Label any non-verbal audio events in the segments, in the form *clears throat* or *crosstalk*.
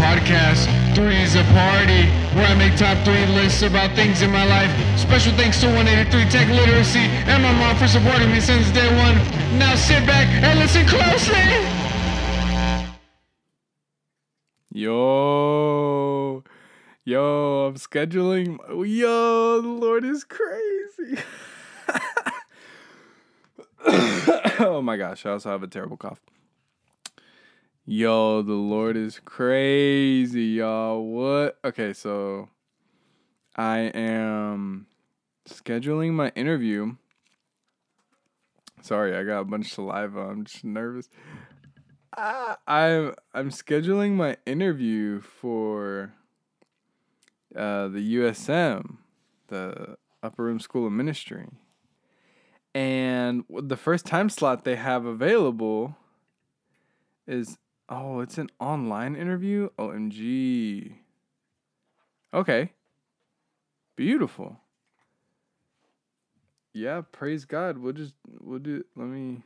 podcast. Three is a party where I make top three lists about things in my life. Special thanks to 183 Tech Literacy and my mom for supporting me since day one. Now sit back and listen closely. Yo, yo, I'm scheduling. Yo, the Lord is crazy. *coughs* *coughs* oh my gosh, I also have a terrible cough. Yo, the Lord is crazy, y'all. What? Okay, so I am scheduling my interview. Sorry, I got a bunch of saliva. I'm just nervous. Ah, I'm I'm scheduling my interview for uh, the USM, the Upper Room School of Ministry. And the first time slot they have available is oh, it's an online interview? OMG. Okay. Beautiful. Yeah, praise God. We'll just we'll do let me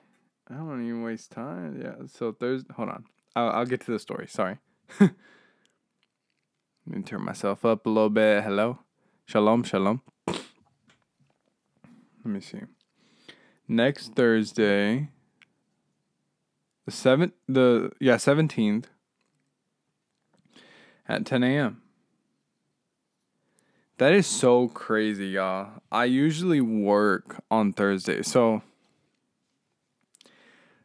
I don't want to even waste time. Yeah, so Thursday hold on. I'll I'll get to the story. Sorry. *laughs* Let me turn myself up a little bit. Hello. Shalom, shalom. Let me see next Thursday, the seventh, the yeah seventeenth, at ten a.m. That is so crazy, y'all. I usually work on Thursday, so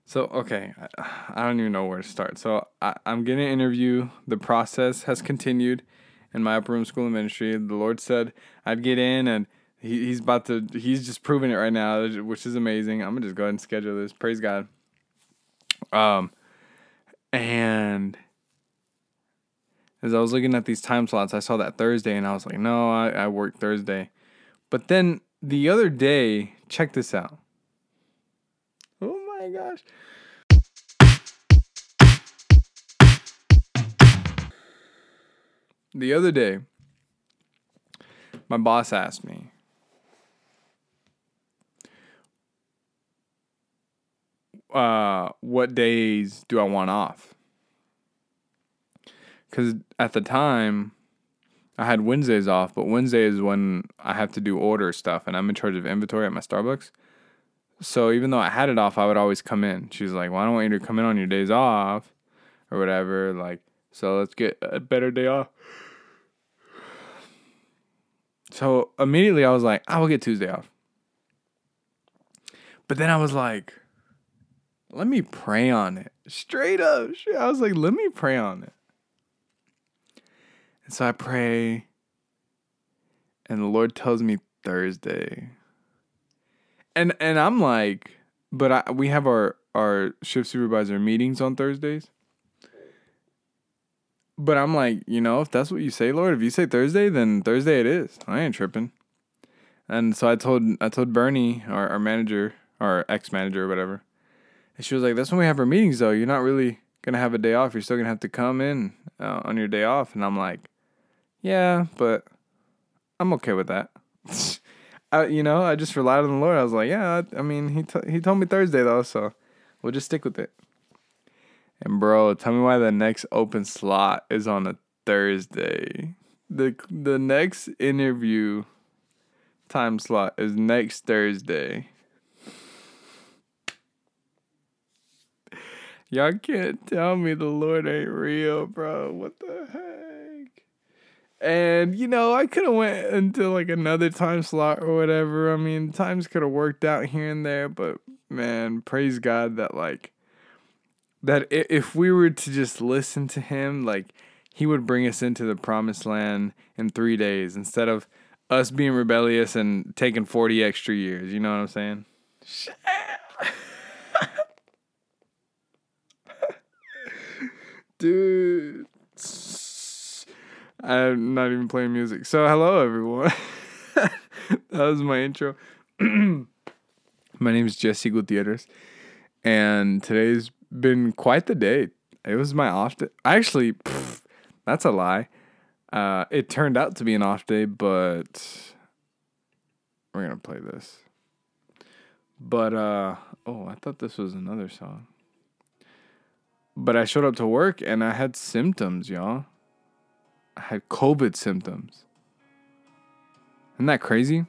so okay, I don't even know where to start. So I, I'm getting an interview. The process has continued in my upper room school of ministry. The Lord said I'd get in and he, he's about to he's just proving it right now which is amazing i'm gonna just go ahead and schedule this praise god um and as i was looking at these time slots i saw that thursday and i was like no i, I work thursday. But then the other day check this out. Oh my gosh. The other day my boss asked me uh, what days do I want off? Because at the time, I had Wednesdays off, but Wednesday is when I have to do order stuff, and I'm in charge of inventory at my Starbucks. So even though I had it off, I would always come in. She's like, "Well, I don't want you to come in on your days off, or whatever." Like, so let's get a better day off. So immediately I was like, I will get Tuesday off. But then I was like, let me pray on it. Straight up. I was like, let me pray on it. And so I pray, and the Lord tells me Thursday. And and I'm like, but I, we have our our shift supervisor meetings on Thursdays. But I'm like, you know, if that's what you say, Lord, if you say Thursday, then Thursday it is. I ain't tripping. And so I told I told Bernie, our, our manager, our ex manager or whatever, and she was like, "That's when we have our meetings, though. You're not really gonna have a day off. You're still gonna have to come in uh, on your day off." And I'm like, "Yeah, but I'm okay with that." *laughs* I, you know, I just relied on the Lord. I was like, "Yeah, I, I mean, he t- he told me Thursday though, so we'll just stick with it." And bro, tell me why the next open slot is on a Thursday. The the next interview time slot is next Thursday. Y'all can't tell me the Lord ain't real, bro. What the heck? And you know, I could have went into like another time slot or whatever. I mean, times could have worked out here and there, but man, praise God that like that if we were to just listen to him, like he would bring us into the promised land in 3 days instead of us being rebellious and taking 40 extra years. You know what I'm saying? Dude. I'm not even playing music. So, hello, everyone. *laughs* that was my intro. *clears throat* my name is Jesse Gutierrez, and today's been quite the day. It was my off day. Actually, pff, that's a lie. Uh, it turned out to be an off day, but we're gonna play this. But uh, oh, I thought this was another song. But I showed up to work and I had symptoms, y'all. I had COVID symptoms. Isn't that crazy?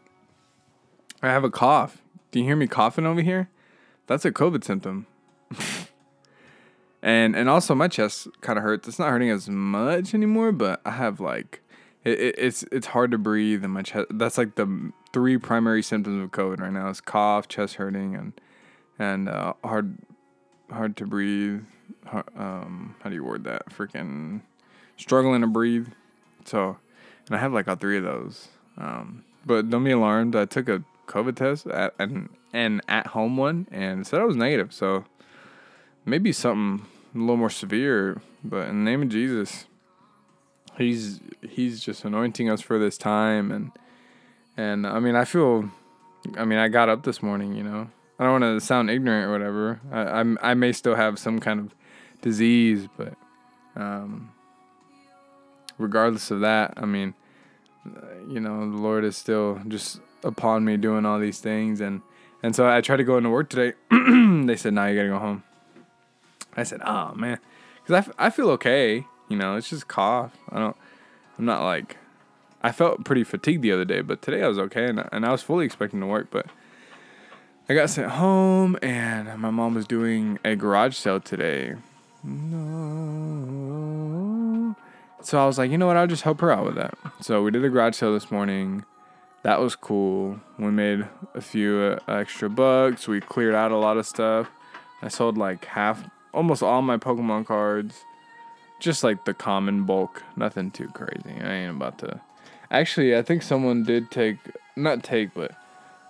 I have a cough. Do you hear me coughing over here? That's a COVID symptom. *laughs* and and also my chest kind of hurts. It's not hurting as much anymore, but I have like it, it, it's it's hard to breathe and my chest. That's like the three primary symptoms of COVID right now: is cough, chest hurting, and and uh, hard hard to breathe. Um, how do you word that? Freaking struggling to breathe. So, and I have like all three of those. Um, but don't be alarmed. I took a COVID test at an an at home one and said I was negative. So maybe something a little more severe. But in the name of Jesus, he's he's just anointing us for this time and and I mean I feel I mean I got up this morning, you know. I don't want to sound ignorant or whatever. I I'm, I may still have some kind of disease, but um, regardless of that, I mean, you know, the Lord is still just upon me doing all these things, and and so I tried to go into work today. *clears throat* they said, "Now nah, you gotta go home." I said, "Oh man," because I, f- I feel okay. You know, it's just cough. I don't. I'm not like. I felt pretty fatigued the other day, but today I was okay, and and I was fully expecting to work, but. I got sent home, and my mom was doing a garage sale today. No. So I was like, you know what? I'll just help her out with that. So we did a garage sale this morning. That was cool. We made a few uh, extra bucks. We cleared out a lot of stuff. I sold like half, almost all my Pokemon cards. Just like the common bulk. Nothing too crazy. I ain't about to. Actually, I think someone did take, not take, but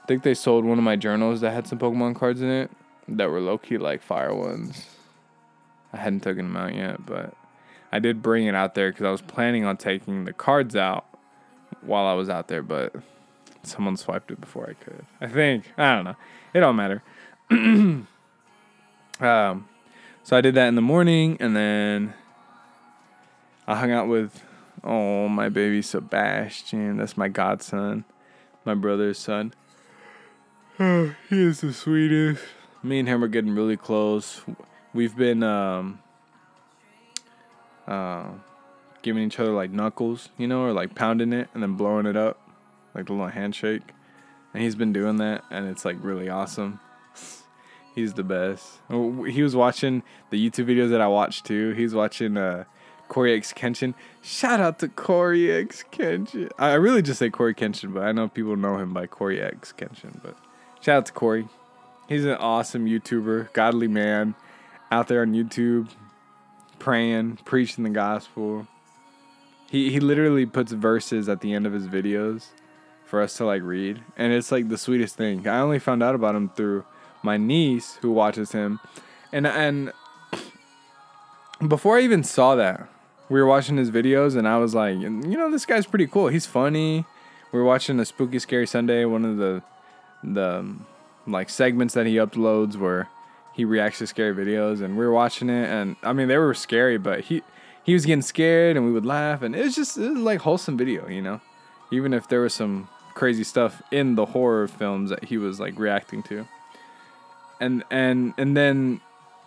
I think they sold one of my journals that had some Pokemon cards in it that were low key like fire ones. I hadn't taken them out yet, but I did bring it out there because I was planning on taking the cards out while I was out there, but someone swiped it before I could. I think I don't know. It don't matter. *clears throat* um, so I did that in the morning, and then I hung out with oh my baby Sebastian. That's my godson, my brother's son. Oh, *sighs* he is the sweetest. Me and him are getting really close. We've been um, uh, giving each other like knuckles, you know, or like pounding it and then blowing it up, like the little handshake. And he's been doing that, and it's like really awesome. *sighs* he's the best. Oh, he was watching the YouTube videos that I watched too. He's watching uh, CoryxKenshin. Shout out to CoryxKenshin. I really just say Cory Kenshin, but I know people know him by CoryxKenshin. But shout out to Cory. He's an awesome YouTuber, godly man, out there on YouTube, praying, preaching the gospel. He he literally puts verses at the end of his videos for us to like read, and it's like the sweetest thing. I only found out about him through my niece who watches him, and and before I even saw that, we were watching his videos, and I was like, you know, this guy's pretty cool. He's funny. We were watching a spooky scary Sunday, one of the the um, like segments that he uploads where he reacts to scary videos, and we were watching it, and I mean they were scary, but he he was getting scared, and we would laugh, and it was just it was like wholesome video, you know, even if there was some crazy stuff in the horror films that he was like reacting to, and and and then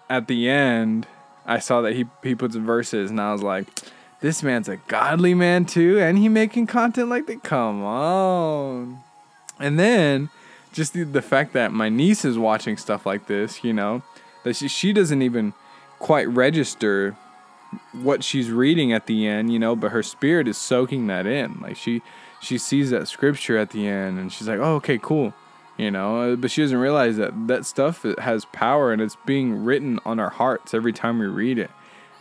at the end, I saw that he he puts verses, and I was like. This man's a godly man too, and he making content like that. Come on. And then just the, the fact that my niece is watching stuff like this, you know, that she, she doesn't even quite register what she's reading at the end, you know, but her spirit is soaking that in. Like she she sees that scripture at the end and she's like, "Oh, okay, cool." You know, uh, but she doesn't realize that that stuff has power and it's being written on our hearts every time we read it.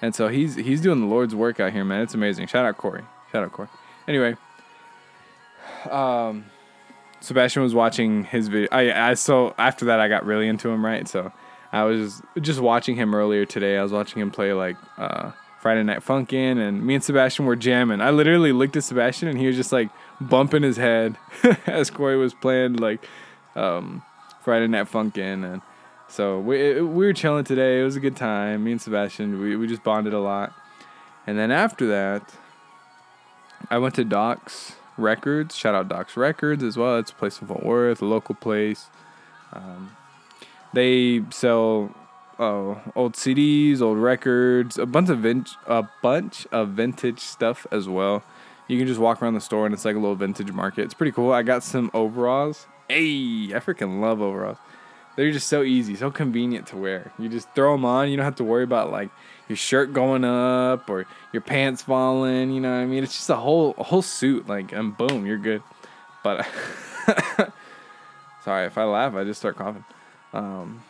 And so he's he's doing the Lord's work out here, man. It's amazing. Shout out Cory. Shout out Cory. Anyway, um Sebastian was watching his video. I I so after that I got really into him, right? So I was just watching him earlier today. I was watching him play like uh, Friday Night Funkin', and me and Sebastian were jamming. I literally looked at Sebastian, and he was just like bumping his head *laughs* as Cory was playing like um, Friday Night Funkin', and so we we were chilling today. It was a good time. Me and Sebastian, we we just bonded a lot. And then after that, I went to Doc's Records. Shout out Doc's Records as well. It's a place in Fort Worth, a local place. Um, they sell uh, old CDs, old records, a bunch of vin- a bunch of vintage stuff as well. You can just walk around the store and it's like a little vintage market. It's pretty cool. I got some overalls. Hey, I freaking love overalls. They're just so easy, so convenient to wear. You just throw them on. You don't have to worry about like your shirt going up or your pants falling. You know what I mean? It's just a whole a whole suit. Like and boom, you're good. But *laughs* sorry if I laugh, I just start coughing. Um,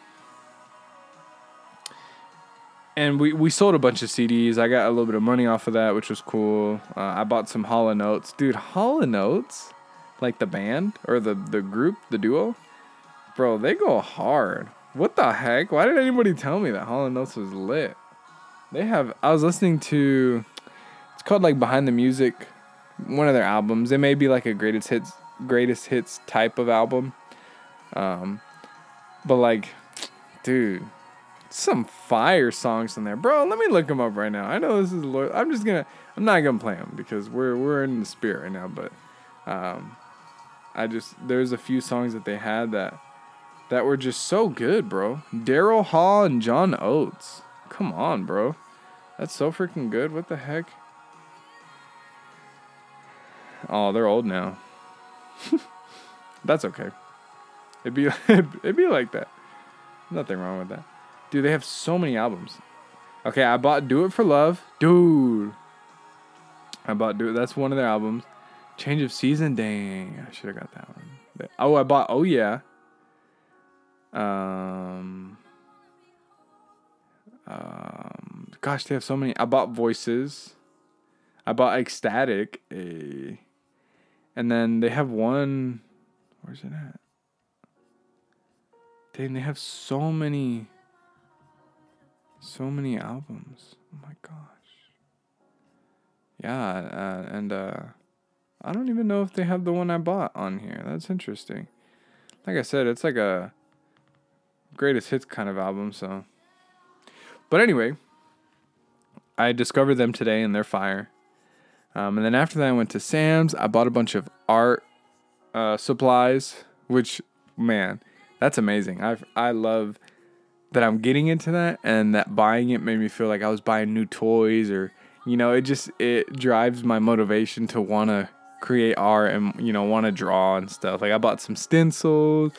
and we, we sold a bunch of CDs. I got a little bit of money off of that, which was cool. Uh, I bought some Hall and Oates, dude. Hall and Oates, like the band or the the group, the duo, bro. They go hard. What the heck? Why did anybody tell me that Hall and Oates was lit? They have. I was listening to. It's called like Behind the Music, one of their albums. It may be like a greatest hits greatest hits type of album. Um, but like, dude, some fire songs in there, bro. Let me look them up right now. I know this is Lord. I'm just gonna. I'm not gonna play them because we're we're in the spirit right now. But, um, I just there's a few songs that they had that that were just so good, bro. Daryl Hall and John Oates. Come on, bro. That's so freaking good. What the heck? Oh, they're old now. *laughs* That's okay. It'd be *laughs* it'd be like that. Nothing wrong with that. Dude, they have so many albums. Okay, I bought Do It for Love. Dude. I bought Do It. That's one of their albums. Change of Season. Dang. I should have got that one. Oh, I bought Oh Yeah. Um um gosh, they have so many. I bought Voices. I bought X-Static. A and then they have one where's it at? Dang, they have so many, so many albums. Oh my gosh. Yeah, uh, and uh, I don't even know if they have the one I bought on here. That's interesting. Like I said, it's like a greatest hits kind of album. So, but anyway, I discovered them today and they're fire. Um, and then after that, I went to Sam's. I bought a bunch of art uh, supplies, which man that's amazing. I I love that I'm getting into that and that buying it made me feel like I was buying new toys or you know, it just it drives my motivation to want to create art and you know, want to draw and stuff. Like I bought some stencils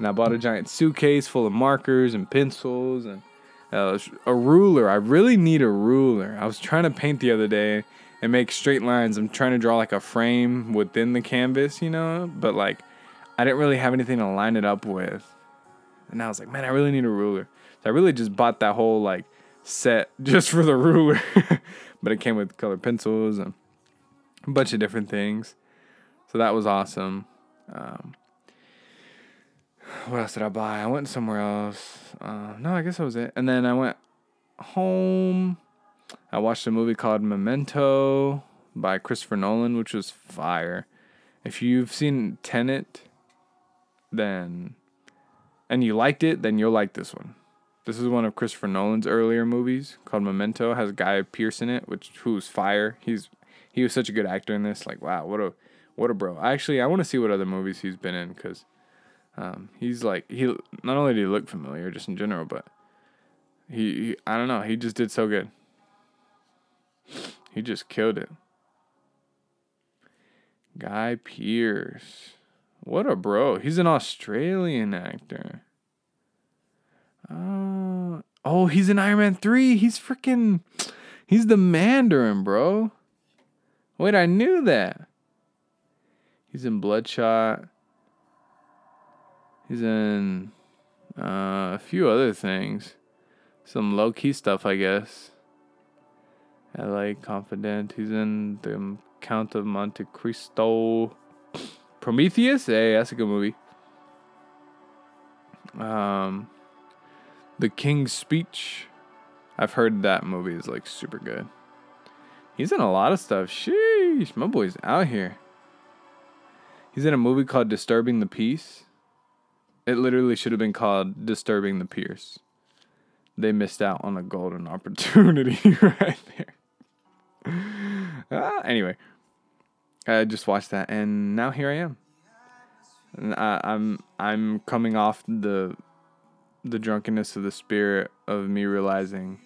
and I bought a giant suitcase full of markers and pencils and uh, a ruler. I really need a ruler. I was trying to paint the other day and make straight lines. I'm trying to draw like a frame within the canvas, you know, but like I didn't really have anything to line it up with. And I was like, man, I really need a ruler. So I really just bought that whole like set *laughs* just for the ruler. *laughs* but it came with colored pencils and a bunch of different things. So that was awesome. Um, what else did I buy? I went somewhere else. Uh, no, I guess that was it. And then I went home. I watched a movie called Memento by Christopher Nolan, which was fire. If you've seen Tenet, then and you liked it, then you'll like this one. This is one of Christopher Nolan's earlier movies called Memento. It has Guy Pearce in it, which who's fire. He's he was such a good actor in this. Like wow, what a what a bro. Actually, I want to see what other movies he's been in because um, he's like he not only did he look familiar just in general, but he, he I don't know he just did so good. He just killed it. Guy Pearce. What a bro. He's an Australian actor. Uh, oh, he's in Iron Man 3. He's freaking. He's the Mandarin, bro. Wait, I knew that. He's in Bloodshot. He's in uh, a few other things. Some low key stuff, I guess. LA Confidential. He's in the Count of Monte Cristo. Prometheus, hey, that's a good movie. Um, The King's Speech. I've heard that movie is like super good. He's in a lot of stuff. Sheesh, my boy's out here. He's in a movie called Disturbing the Peace. It literally should have been called Disturbing the Pierce. They missed out on a golden *laughs* opportunity *laughs* right there. Ah, anyway, I just watched that, and now here I am. I, I'm I'm coming off the the drunkenness of the spirit of me realizing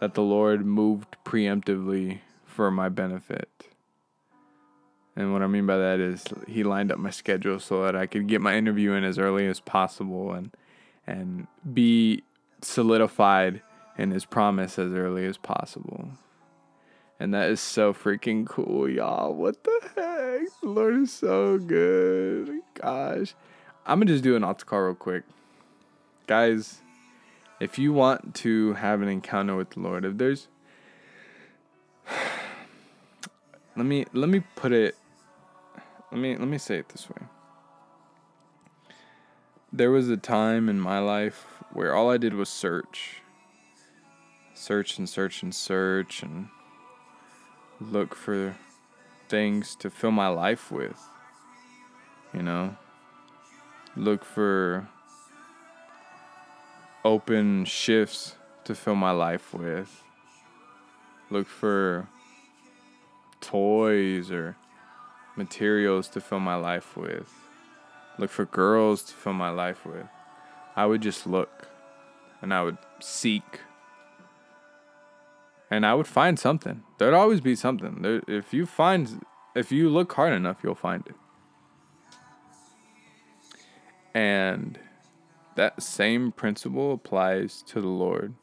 that the Lord moved preemptively for my benefit. And what I mean by that is he lined up my schedule so that I could get my interview in as early as possible and and be solidified in his promise as early as possible. And that is so freaking cool, y'all. What the heck? The Lord is so good. Gosh. I'm going to just do an altar call real quick. Guys, if you want to have an encounter with the Lord, if there's let me let me put it let me let me say it this way. There was a time in my life where all I did was search. Search and search and search and look for things to fill my life with. You know? Look for open shifts to fill my life with. Look for toys or materials to fill my life with. Look for girls to fill my life with. I would just look and I would seek. And I would find something. There'd always be something. There, if you find if you look hard enough, you'll find it. And that same principle applies to the Lord.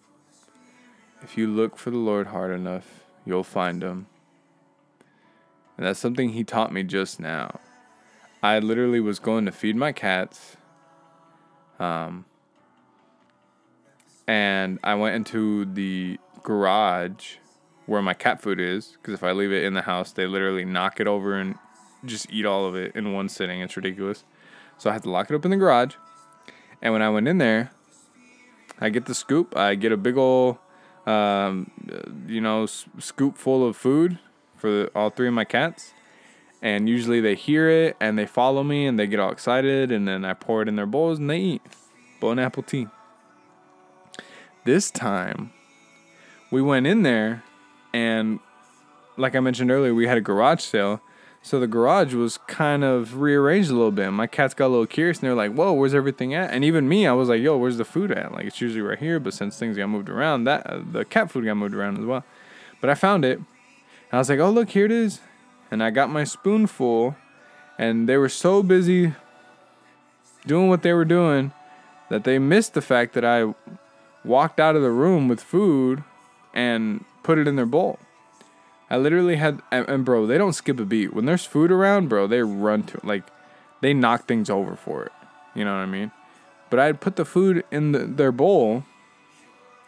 If you look for the Lord hard enough, you'll find him. And that's something he taught me just now. I literally was going to feed my cats. Um, and I went into the garage where my cat food is because if I leave it in the house, they literally knock it over and just eat all of it in one sitting. It's ridiculous. So I had to lock it up in the garage. And when I went in there, I get the scoop. I get a big old, um, you know, s- scoop full of food for all three of my cats. And usually they hear it and they follow me and they get all excited. And then I pour it in their bowls and they eat. Bone apple tea. This time, we went in there and, like I mentioned earlier, we had a garage sale. So the garage was kind of rearranged a little bit. My cats got a little curious and they're like, "Whoa, where's everything at?" And even me, I was like, "Yo, where's the food at?" Like it's usually right here, but since things got moved around, that uh, the cat food got moved around as well. But I found it. I was like, "Oh, look, here it is." And I got my spoonful, and they were so busy doing what they were doing that they missed the fact that I walked out of the room with food and put it in their bowl. I literally had, and, bro, they don't skip a beat. When there's food around, bro, they run to it. Like, they knock things over for it. You know what I mean? But I had put the food in the, their bowl,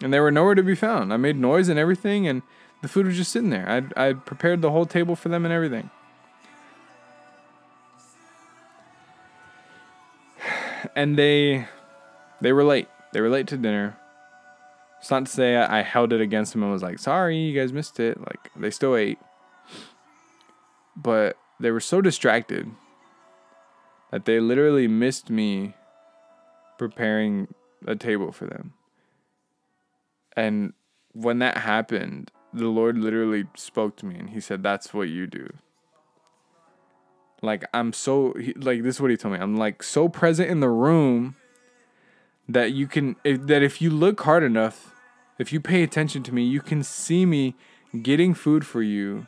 and they were nowhere to be found. I made noise and everything, and the food was just sitting there. I'd, I'd prepared the whole table for them and everything. *sighs* And they, they were late. They were late to dinner. It's not to say I, I held it against them and was like, sorry, you guys missed it. Like, they still ate. But they were so distracted that they literally missed me preparing a table for them. And when that happened, the Lord literally spoke to me and he said, That's what you do. Like, I'm so, like, this is what he told me. I'm like so present in the room that you can if, that if you look hard enough if you pay attention to me you can see me getting food for you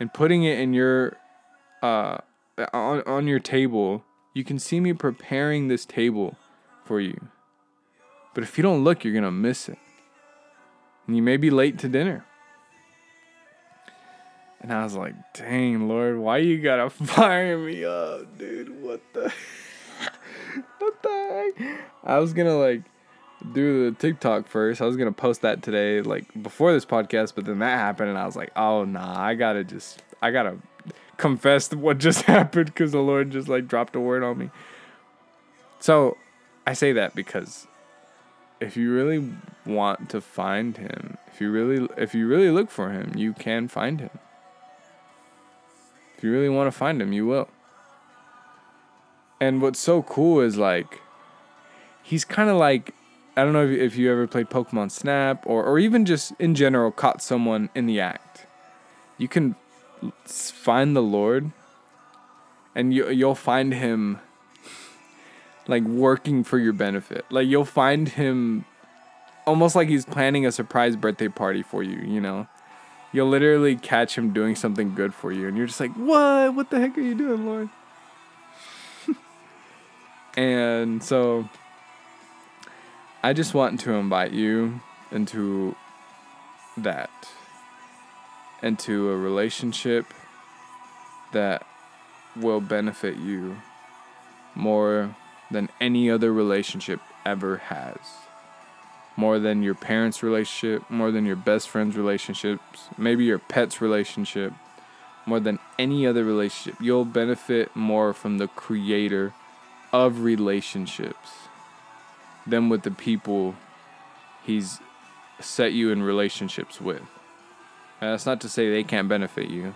and putting it in your uh on, on your table you can see me preparing this table for you but if you don't look you're gonna miss it you may be late to dinner and i was like dang lord why you gotta *laughs* fire me up dude what the *laughs* what the heck? I was gonna like do the TikTok first. I was gonna post that today, like before this podcast, but then that happened, and I was like, oh nah, I gotta just, I gotta confess what just *laughs* happened because the Lord just like dropped a word on me. So I say that because if you really want to find Him, if you really, if you really look for Him, you can find Him. If you really want to find Him, you will. And what's so cool is like, he's kind of like, I don't know if, if you ever played Pokemon Snap or, or even just in general caught someone in the act. You can find the Lord and you, you'll find him like working for your benefit. Like you'll find him almost like he's planning a surprise birthday party for you, you know. You'll literally catch him doing something good for you and you're just like, "What? What the heck are you doing, Lord?" *laughs* and so I just want to invite you into that into a relationship that will benefit you more than any other relationship ever has. More than your parents' relationship, more than your best friend's relationships, maybe your pet's relationship, more than any other relationship. You'll benefit more from the creator of relationships than with the people he's set you in relationships with. And that's not to say they can't benefit you,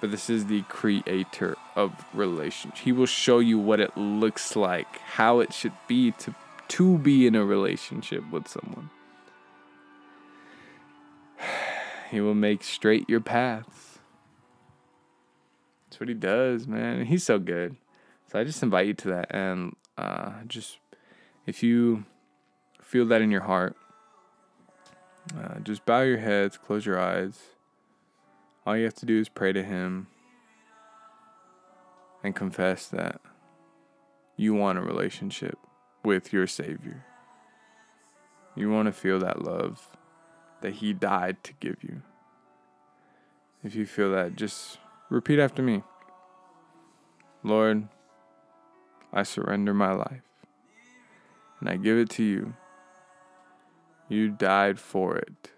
but this is the creator of relationship. He will show you what it looks like, how it should be to to be in a relationship with someone. *sighs* He will make straight your paths. That's what he does, man. He's so good. So I just invite you to that and uh, just if you feel that in your heart, uh, just bow your heads, close your eyes. All you have to do is pray to Him and confess that you want a relationship with your Savior. You want to feel that love that He died to give you. If you feel that, just repeat after me Lord, I surrender my life and I give it to you. You died for it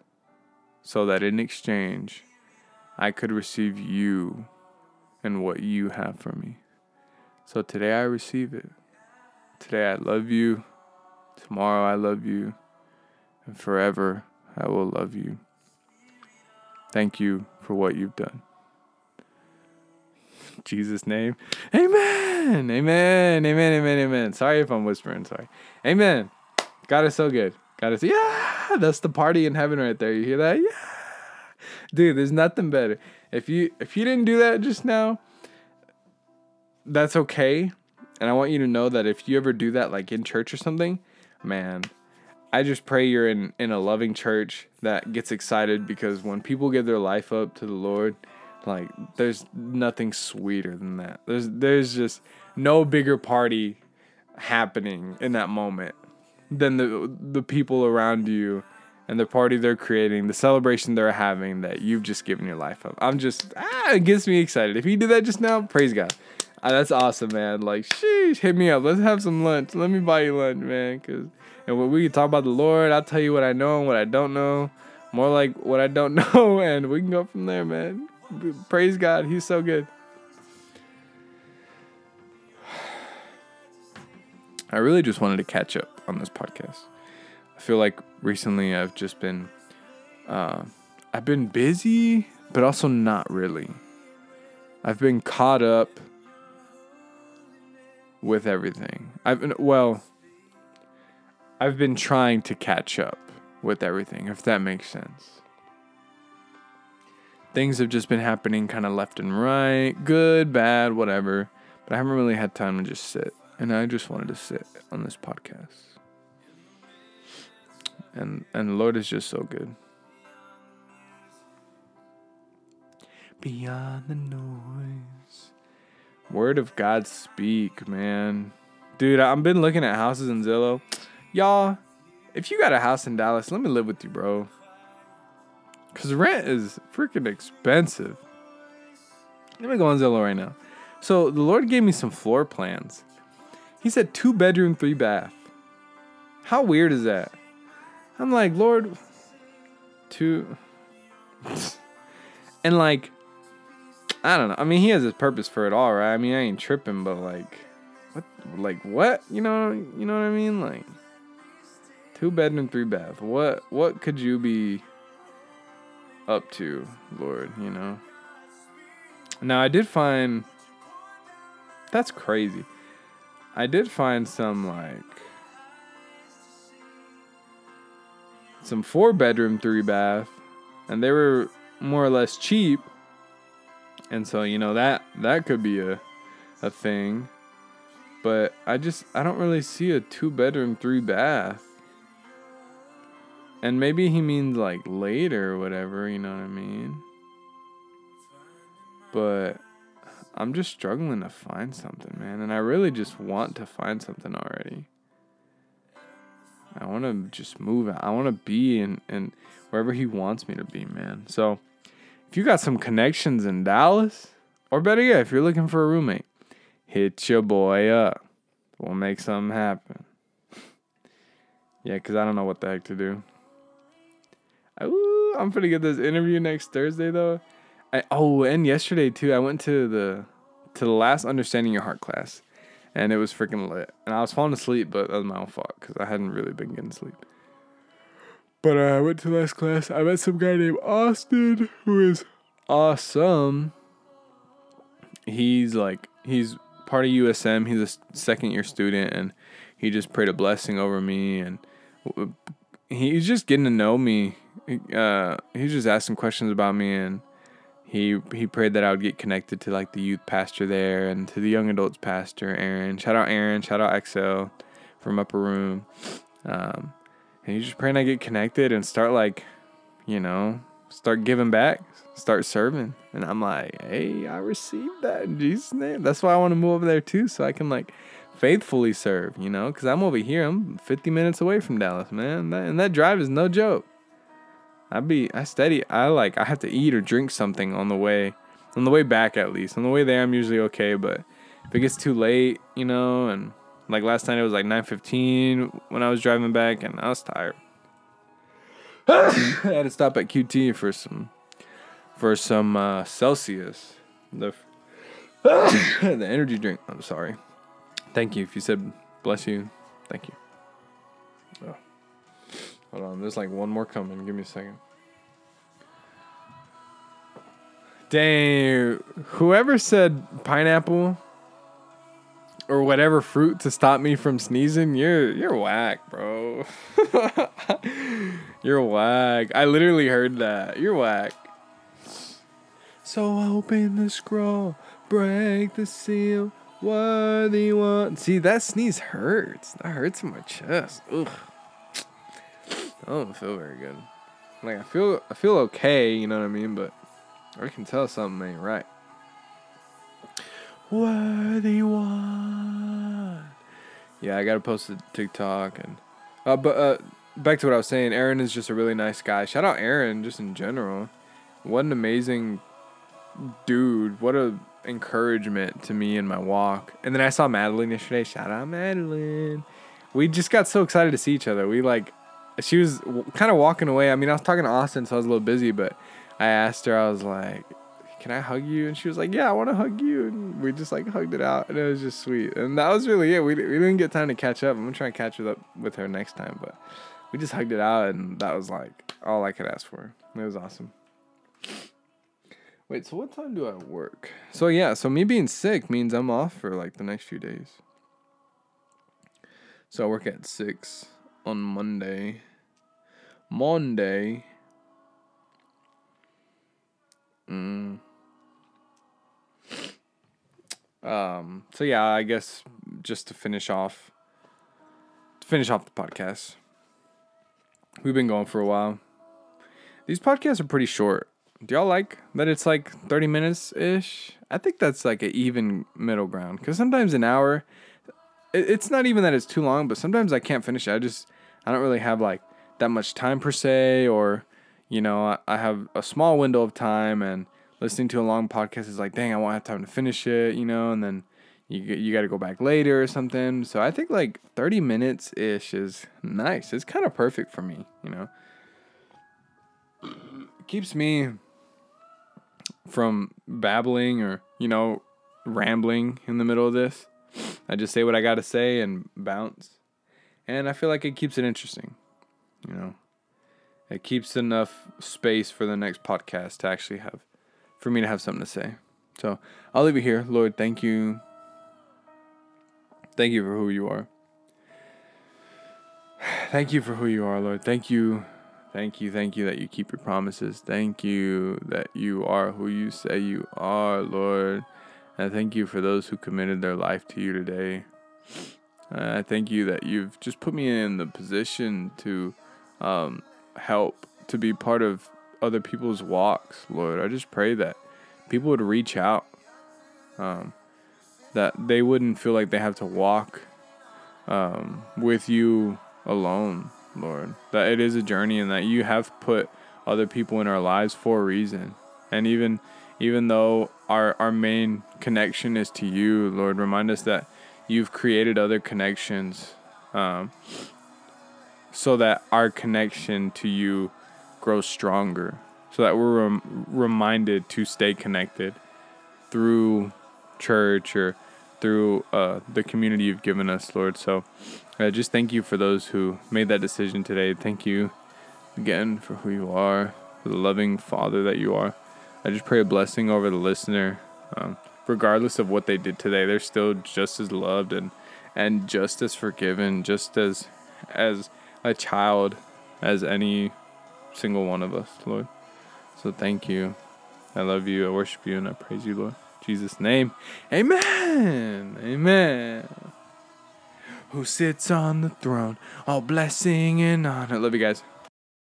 so that in exchange I could receive you and what you have for me. So today I receive it. Today I love you. Tomorrow I love you. And forever I will love you. Thank you for what you've done. In Jesus' name. Amen. Amen. Amen. Amen. Amen. Sorry if I'm whispering. Sorry. Amen. God is so good. God is yeah. That's the party in heaven right there. You hear that? Yeah. *laughs* Dude, there's nothing better. If you if you didn't do that just now, that's okay. And I want you to know that if you ever do that like in church or something, man, I just pray you're in in a loving church that gets excited because when people give their life up to the Lord, like there's nothing sweeter than that. There's there's just no bigger party happening in that moment than the the people around you and the party they're creating, the celebration they're having that you've just given your life up. I'm just ah, it gets me excited. If you did that just now, praise God. Ah, that's awesome, man. Like, sheesh, hit me up. Let's have some lunch. Let me buy you lunch, man. Cause and when we can talk about the Lord, I'll tell you what I know and what I don't know. More like what I don't *laughs* know, and we can go from there, man. Praise God, He's so good. *sighs* I really just wanted to catch up on this podcast. I feel like recently I've just been, uh, I've been busy, but also not really. I've been caught up with everything. I've been, well, I've been trying to catch up with everything, if that makes sense. Things have just been happening kind of left and right, good, bad, whatever. But I haven't really had time to just sit. And I just wanted to sit on this podcast. And and the Lord is just so good. Beyond the noise. Word of God speak, man. Dude, I've been looking at houses in Zillow. Y'all, if you got a house in Dallas, let me live with you, bro. Cause rent is freaking expensive. Let me go on Zillow right now. So the Lord gave me some floor plans. He said two bedroom, three bath. How weird is that? I'm like, Lord, two. and like, I don't know. I mean, he has his purpose for it all, right? I mean, I ain't tripping, but like, what? Like what? You know? You know what I mean? Like, two bedroom, three bath. What? What could you be up to, Lord? You know. Now I did find. That's crazy. I did find some like some four bedroom, three bath, and they were more or less cheap. And so, you know, that that could be a a thing. But I just I don't really see a two bedroom, three bath. And maybe he means like later or whatever, you know what I mean? But I'm just struggling to find something, man. And I really just want to find something already. I want to just move. I want to be in, in wherever he wants me to be, man. So if you got some connections in Dallas, or better yet, if you're looking for a roommate, hit your boy up. We'll make something happen. *laughs* yeah, because I don't know what the heck to do. Ooh, I'm gonna get this interview next Thursday though. I, oh, and yesterday too, I went to the to the last understanding your heart class, and it was freaking lit. And I was falling asleep, but that was my own fault because I hadn't really been getting sleep. But uh, I went to last class. I met some guy named Austin who is awesome. He's like he's part of USM. He's a second year student, and he just prayed a blessing over me, and he's just getting to know me. Uh, he's just asking questions about me, and he he prayed that I would get connected to like the youth pastor there and to the young adults pastor Aaron. Shout out Aaron. Shout out XL from Upper Room. Um, and he's just praying I get connected and start like, you know, start giving back, start serving. And I'm like, hey, I received that in Jesus' name. That's why I want to move over there too, so I can like faithfully serve, you know, because I'm over here. I'm 50 minutes away from Dallas, man. That, and that drive is no joke. I be I steady. I like I have to eat or drink something on the way, on the way back at least. On the way there, I'm usually okay, but if it gets too late, you know, and like last night it was like 9:15 when I was driving back, and I was tired. *coughs* I had to stop at QT for some for some uh, Celsius, the *coughs* the energy drink. I'm sorry. Thank you. If you said bless you, thank you. Hold on, there's like one more coming. Give me a second. Dang, whoever said pineapple or whatever fruit to stop me from sneezing, you're you're whack, bro. *laughs* you're whack. I literally heard that. You're whack. So open the scroll, break the seal, worthy one. See, that sneeze hurts. That hurts in my chest. Ugh. I don't feel very good. Like I feel I feel okay, you know what I mean, but I can tell something ain't right. Worthy one. Yeah, I gotta post a TikTok and uh but uh back to what I was saying, Aaron is just a really nice guy. Shout out Aaron just in general. What an amazing dude. What a encouragement to me in my walk. And then I saw Madeline yesterday. Shout out Madeline. We just got so excited to see each other. We like she was kind of walking away. I mean, I was talking to Austin, so I was a little busy, but I asked her, I was like, can I hug you? And she was like, yeah, I want to hug you. And we just like hugged it out, and it was just sweet. And that was really it. We, we didn't get time to catch up. I'm gonna try and catch up with her next time, but we just hugged it out, and that was like all I could ask for. It was awesome. Wait, so what time do I work? So yeah, so me being sick means I'm off for like the next few days. So I work at six on Monday. Monday. Mm. Um. So yeah, I guess just to finish off, to finish off the podcast. We've been going for a while. These podcasts are pretty short. Do y'all like that it's like 30 minutes ish? I think that's like an even middle ground. Because sometimes an hour, it's not even that it's too long, but sometimes I can't finish it. I just, I don't really have like that much time per se, or, you know, I have a small window of time and listening to a long podcast is like, dang, I won't have time to finish it, you know, and then you, you got to go back later or something. So I think like 30 minutes ish is nice. It's kind of perfect for me, you know. keeps me from babbling or, you know, rambling in the middle of this. I just say what I got to say and bounce. And I feel like it keeps it interesting, you know. It keeps enough space for the next podcast to actually have, for me to have something to say. So I'll leave it here. Lord, thank you. Thank you for who you are. *sighs* Thank you for who you are, Lord. Thank you Thank you, thank you that you keep your promises. Thank you that you are who you say you are, Lord. And thank you for those who committed their life to you today. I thank you that you've just put me in the position to um, help, to be part of other people's walks, Lord. I just pray that people would reach out, um, that they wouldn't feel like they have to walk um, with you alone, Lord. That it is a journey and that you have put other people in our lives for a reason. And even even though our our main connection is to you, Lord, remind us that you've created other connections um, so that our connection to you grows stronger so that we're rem- reminded to stay connected through church or through uh, the community you've given us, Lord. So uh, just thank you for those who made that decision today. Thank you again for who you are, for the loving Father that you are. I just pray a blessing over the listener. Um, regardless of what they did today, they're still just as loved and and just as forgiven, just as as a child as any single one of us, Lord. So thank you. I love you. I worship you and I praise you, Lord. In Jesus' name. Amen. Amen. Who sits on the throne, all blessing and honor. Love you guys.